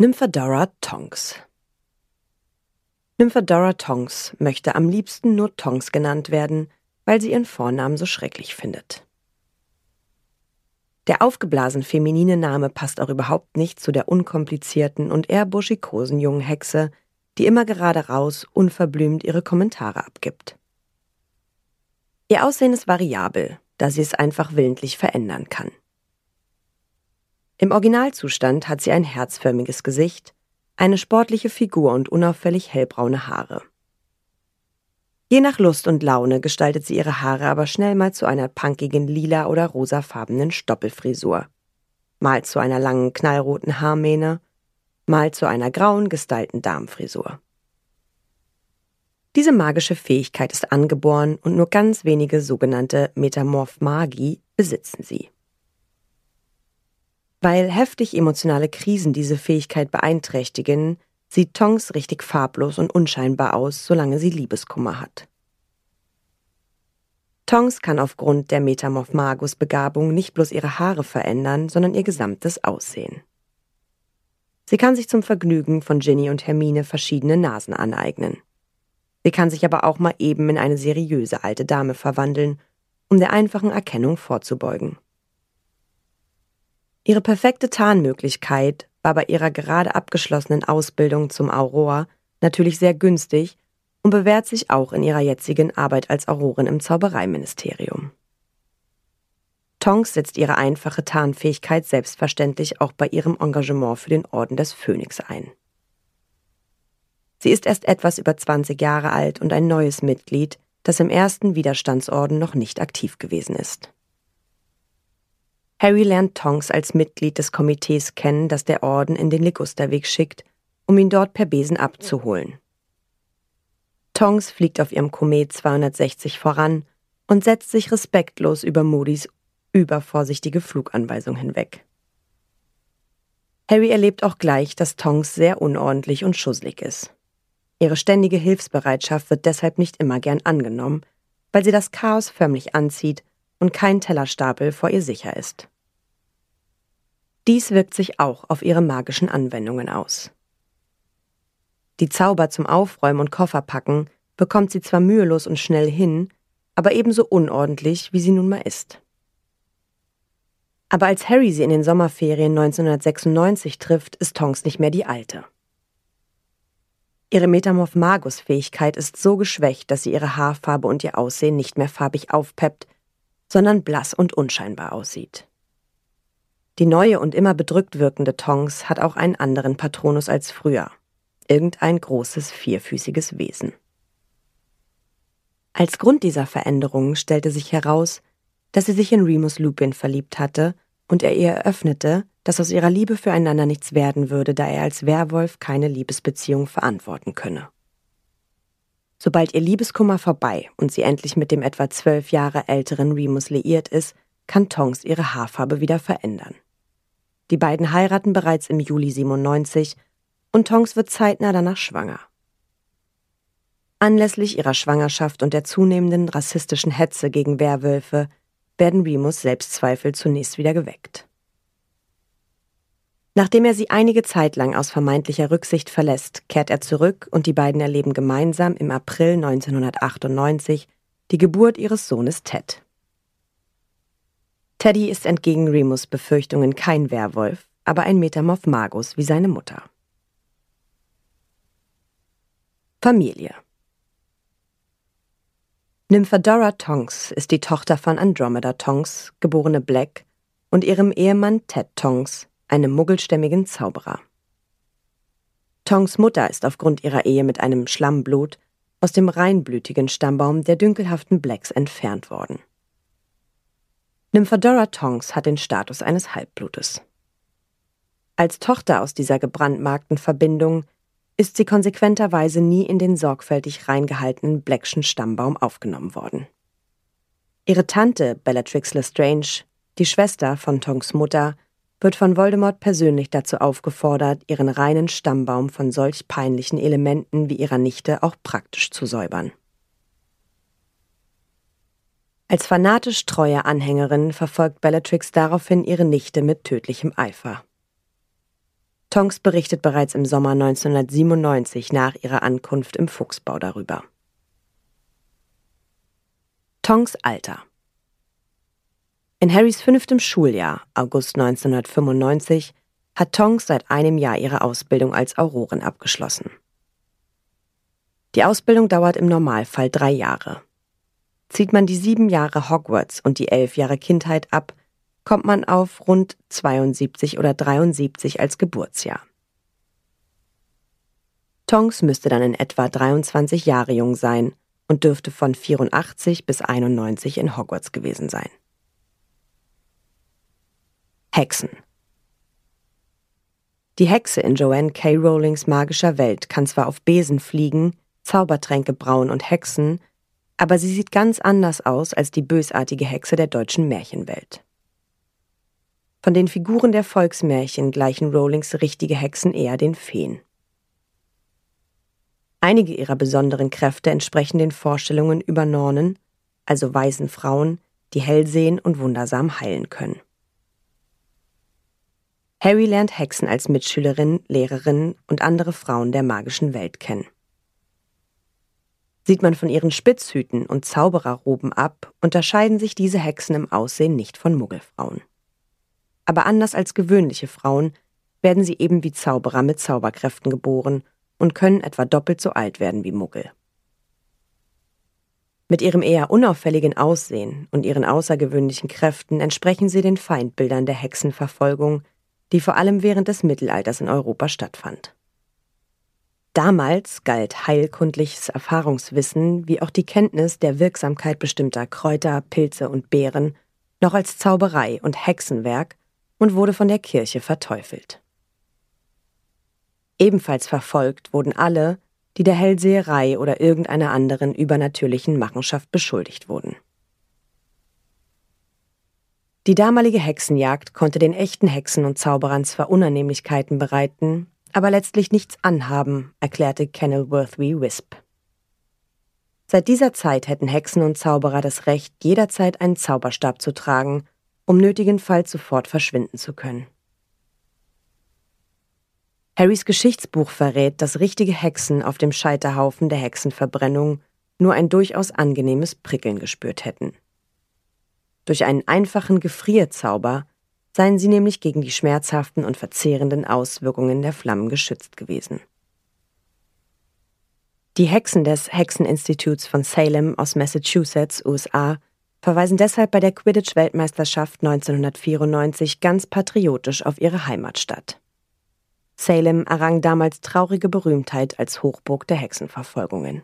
Nymphadora Tonks Nymphadora Tonks möchte am liebsten nur Tonks genannt werden, weil sie ihren Vornamen so schrecklich findet. Der aufgeblasen feminine Name passt auch überhaupt nicht zu der unkomplizierten und eher buschikosen jungen Hexe, die immer gerade raus unverblümt ihre Kommentare abgibt. Ihr Aussehen ist variabel, da sie es einfach willentlich verändern kann. Im Originalzustand hat sie ein herzförmiges Gesicht, eine sportliche Figur und unauffällig hellbraune Haare. Je nach Lust und Laune gestaltet sie ihre Haare aber schnell mal zu einer punkigen lila oder rosafarbenen Stoppelfrisur, mal zu einer langen knallroten Haarmähne, mal zu einer grauen gestylten Darmfrisur. Diese magische Fähigkeit ist angeboren und nur ganz wenige sogenannte Metamorph-Magi besitzen sie. Weil heftig emotionale Krisen diese Fähigkeit beeinträchtigen, sieht Tongs richtig farblos und unscheinbar aus, solange sie Liebeskummer hat. Tongs kann aufgrund der Metamorph-Magus-Begabung nicht bloß ihre Haare verändern, sondern ihr gesamtes Aussehen. Sie kann sich zum Vergnügen von Ginny und Hermine verschiedene Nasen aneignen. Sie kann sich aber auch mal eben in eine seriöse alte Dame verwandeln, um der einfachen Erkennung vorzubeugen. Ihre perfekte Tarnmöglichkeit war bei ihrer gerade abgeschlossenen Ausbildung zum Auror natürlich sehr günstig und bewährt sich auch in ihrer jetzigen Arbeit als Aurorin im Zaubereiministerium. Tonks setzt ihre einfache Tarnfähigkeit selbstverständlich auch bei ihrem Engagement für den Orden des Phönix ein. Sie ist erst etwas über 20 Jahre alt und ein neues Mitglied, das im ersten Widerstandsorden noch nicht aktiv gewesen ist. Harry lernt Tonks als Mitglied des Komitees kennen, das der Orden in den Ligusterweg schickt, um ihn dort per Besen abzuholen. Tonks fliegt auf ihrem Komet 260 voran und setzt sich respektlos über Moody's übervorsichtige Fluganweisung hinweg. Harry erlebt auch gleich, dass Tonks sehr unordentlich und schusselig ist. Ihre ständige Hilfsbereitschaft wird deshalb nicht immer gern angenommen, weil sie das Chaos förmlich anzieht und kein Tellerstapel vor ihr sicher ist. Dies wirkt sich auch auf ihre magischen Anwendungen aus. Die Zauber zum Aufräumen und Kofferpacken bekommt sie zwar mühelos und schnell hin, aber ebenso unordentlich, wie sie nun mal ist. Aber als Harry sie in den Sommerferien 1996 trifft, ist Tonks nicht mehr die alte. Ihre Metamorph-Magus-Fähigkeit ist so geschwächt, dass sie ihre Haarfarbe und ihr Aussehen nicht mehr farbig aufpeppt, sondern blass und unscheinbar aussieht. Die neue und immer bedrückt wirkende Tongs hat auch einen anderen Patronus als früher. Irgendein großes, vierfüßiges Wesen. Als Grund dieser Veränderungen stellte sich heraus, dass sie sich in Remus Lupin verliebt hatte und er ihr eröffnete, dass aus ihrer Liebe füreinander nichts werden würde, da er als Werwolf keine Liebesbeziehung verantworten könne. Sobald ihr Liebeskummer vorbei und sie endlich mit dem etwa zwölf Jahre älteren Remus liiert ist, kann Tonks ihre Haarfarbe wieder verändern. Die beiden heiraten bereits im Juli 97 und Tonks wird zeitnah danach schwanger. Anlässlich ihrer Schwangerschaft und der zunehmenden rassistischen Hetze gegen Werwölfe werden Remus Selbstzweifel zunächst wieder geweckt. Nachdem er sie einige Zeit lang aus vermeintlicher Rücksicht verlässt, kehrt er zurück und die beiden erleben gemeinsam im April 1998 die Geburt ihres Sohnes Ted. Teddy ist entgegen Remus Befürchtungen kein Werwolf, aber ein Metamorph Magus wie seine Mutter. Familie Nymphadora Tonks ist die Tochter von Andromeda Tonks, geborene Black, und ihrem Ehemann Ted Tonks, einem muggelstämmigen Zauberer. Tongs Mutter ist aufgrund ihrer Ehe mit einem Schlammblut aus dem reinblütigen Stammbaum der dünkelhaften Blacks entfernt worden. Nymphadora Tongs hat den Status eines Halbblutes. Als Tochter aus dieser gebrandmarkten Verbindung ist sie konsequenterweise nie in den sorgfältig reingehaltenen Blackschen Stammbaum aufgenommen worden. Ihre Tante Bellatrix Lestrange, die Schwester von Tonks Mutter, wird von Voldemort persönlich dazu aufgefordert, ihren reinen Stammbaum von solch peinlichen Elementen wie ihrer Nichte auch praktisch zu säubern. Als fanatisch treue Anhängerin verfolgt Bellatrix daraufhin ihre Nichte mit tödlichem Eifer. Tonks berichtet bereits im Sommer 1997 nach ihrer Ankunft im Fuchsbau darüber. Tonks Alter In Harrys fünftem Schuljahr, August 1995, hat Tonks seit einem Jahr ihre Ausbildung als Aurorin abgeschlossen. Die Ausbildung dauert im Normalfall drei Jahre. Zieht man die sieben Jahre Hogwarts und die elf Jahre Kindheit ab, kommt man auf rund 72 oder 73 als Geburtsjahr. Tonks müsste dann in etwa 23 Jahre jung sein und dürfte von 84 bis 91 in Hogwarts gewesen sein. Hexen Die Hexe in Joanne K. Rowlings magischer Welt kann zwar auf Besen fliegen, Zaubertränke brauen und hexen, aber sie sieht ganz anders aus als die bösartige Hexe der deutschen Märchenwelt. Von den Figuren der Volksmärchen gleichen Rowlings richtige Hexen eher den Feen. Einige ihrer besonderen Kräfte entsprechen den Vorstellungen über Nornen, also weisen Frauen, die hell sehen und wundersam heilen können. Harry lernt Hexen als Mitschülerin, Lehrerin und andere Frauen der magischen Welt kennen. Sieht man von ihren Spitzhüten und Zaubererroben ab, unterscheiden sich diese Hexen im Aussehen nicht von Muggelfrauen aber anders als gewöhnliche Frauen werden sie eben wie Zauberer mit Zauberkräften geboren und können etwa doppelt so alt werden wie Muggel. Mit ihrem eher unauffälligen Aussehen und ihren außergewöhnlichen Kräften entsprechen sie den Feindbildern der Hexenverfolgung, die vor allem während des Mittelalters in Europa stattfand. Damals galt heilkundliches Erfahrungswissen wie auch die Kenntnis der Wirksamkeit bestimmter Kräuter, Pilze und Beeren noch als Zauberei und Hexenwerk und wurde von der Kirche verteufelt. Ebenfalls verfolgt wurden alle, die der Hellseherei oder irgendeiner anderen übernatürlichen Machenschaft beschuldigt wurden. Die damalige Hexenjagd konnte den echten Hexen und Zauberern zwar Unannehmlichkeiten bereiten, aber letztlich nichts anhaben, erklärte Kenilworthy Wisp. Seit dieser Zeit hätten Hexen und Zauberer das Recht, jederzeit einen Zauberstab zu tragen um nötigenfalls sofort verschwinden zu können. Harrys Geschichtsbuch verrät, dass richtige Hexen auf dem Scheiterhaufen der Hexenverbrennung nur ein durchaus angenehmes Prickeln gespürt hätten. Durch einen einfachen Gefrierzauber seien sie nämlich gegen die schmerzhaften und verzehrenden Auswirkungen der Flammen geschützt gewesen. Die Hexen des Hexeninstituts von Salem aus Massachusetts, USA, verweisen deshalb bei der Quidditch-Weltmeisterschaft 1994 ganz patriotisch auf ihre Heimatstadt. Salem errang damals traurige Berühmtheit als Hochburg der Hexenverfolgungen.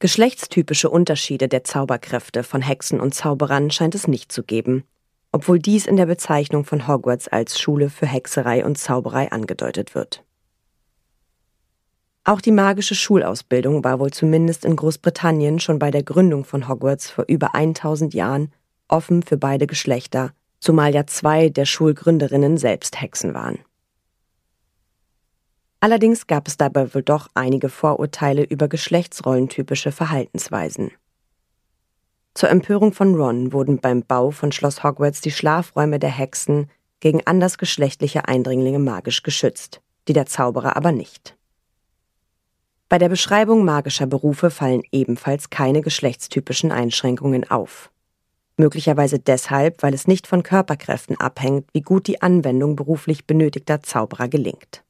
Geschlechtstypische Unterschiede der Zauberkräfte von Hexen und Zauberern scheint es nicht zu geben, obwohl dies in der Bezeichnung von Hogwarts als Schule für Hexerei und Zauberei angedeutet wird. Auch die magische Schulausbildung war wohl zumindest in Großbritannien schon bei der Gründung von Hogwarts vor über 1000 Jahren offen für beide Geschlechter, zumal ja zwei der Schulgründerinnen selbst Hexen waren. Allerdings gab es dabei wohl doch einige Vorurteile über geschlechtsrollentypische Verhaltensweisen. Zur Empörung von Ron wurden beim Bau von Schloss Hogwarts die Schlafräume der Hexen gegen andersgeschlechtliche Eindringlinge magisch geschützt, die der Zauberer aber nicht. Bei der Beschreibung magischer Berufe fallen ebenfalls keine geschlechtstypischen Einschränkungen auf. Möglicherweise deshalb, weil es nicht von Körperkräften abhängt, wie gut die Anwendung beruflich benötigter Zauberer gelingt.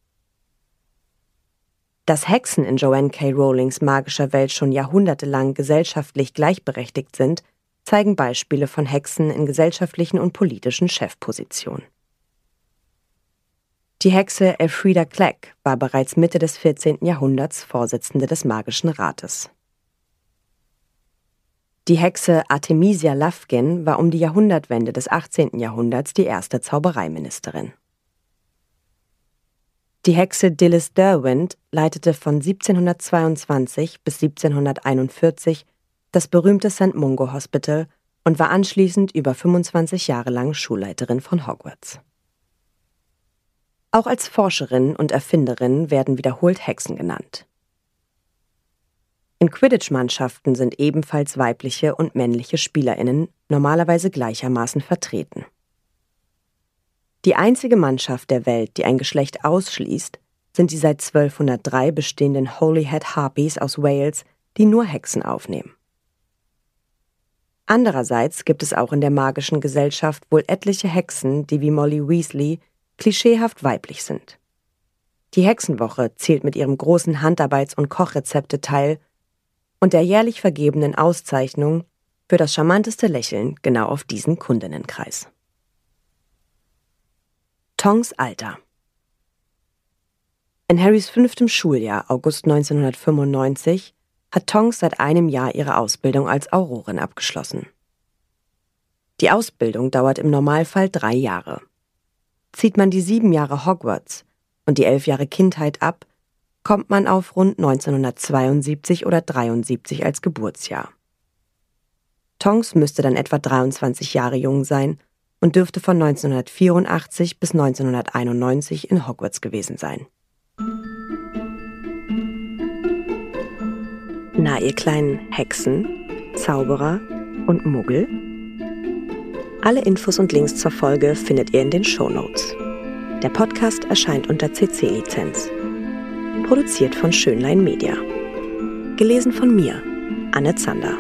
Dass Hexen in Joanne K. Rowlings magischer Welt schon jahrhundertelang gesellschaftlich gleichberechtigt sind, zeigen Beispiele von Hexen in gesellschaftlichen und politischen Chefpositionen. Die Hexe Elfrida Clegg war bereits Mitte des 14. Jahrhunderts Vorsitzende des Magischen Rates. Die Hexe Artemisia Lufkin war um die Jahrhundertwende des 18. Jahrhunderts die erste Zaubereiministerin. Die Hexe Dilys Derwent leitete von 1722 bis 1741 das berühmte St. Mungo Hospital und war anschließend über 25 Jahre lang Schulleiterin von Hogwarts. Auch als Forscherin und Erfinderin werden wiederholt Hexen genannt. In Quidditch-Mannschaften sind ebenfalls weibliche und männliche SpielerInnen normalerweise gleichermaßen vertreten. Die einzige Mannschaft der Welt, die ein Geschlecht ausschließt, sind die seit 1203 bestehenden Holyhead Harpies aus Wales, die nur Hexen aufnehmen. Andererseits gibt es auch in der magischen Gesellschaft wohl etliche Hexen, die wie Molly Weasley klischeehaft weiblich sind. Die Hexenwoche zählt mit ihrem großen Handarbeits- und Kochrezepte-Teil und der jährlich vergebenen Auszeichnung für das charmanteste Lächeln genau auf diesen Kundinnenkreis. Tongs Alter In Harrys fünftem Schuljahr, August 1995, hat Tongs seit einem Jahr ihre Ausbildung als Aurorin abgeschlossen. Die Ausbildung dauert im Normalfall drei Jahre. Zieht man die sieben Jahre Hogwarts und die elf Jahre Kindheit ab, kommt man auf rund 1972 oder 73 als Geburtsjahr. Tongs müsste dann etwa 23 Jahre jung sein und dürfte von 1984 bis 1991 in Hogwarts gewesen sein. Na, ihr kleinen Hexen, Zauberer und Muggel? Alle Infos und Links zur Folge findet ihr in den Show Notes. Der Podcast erscheint unter CC-Lizenz. Produziert von Schönlein Media. Gelesen von mir, Anne Zander.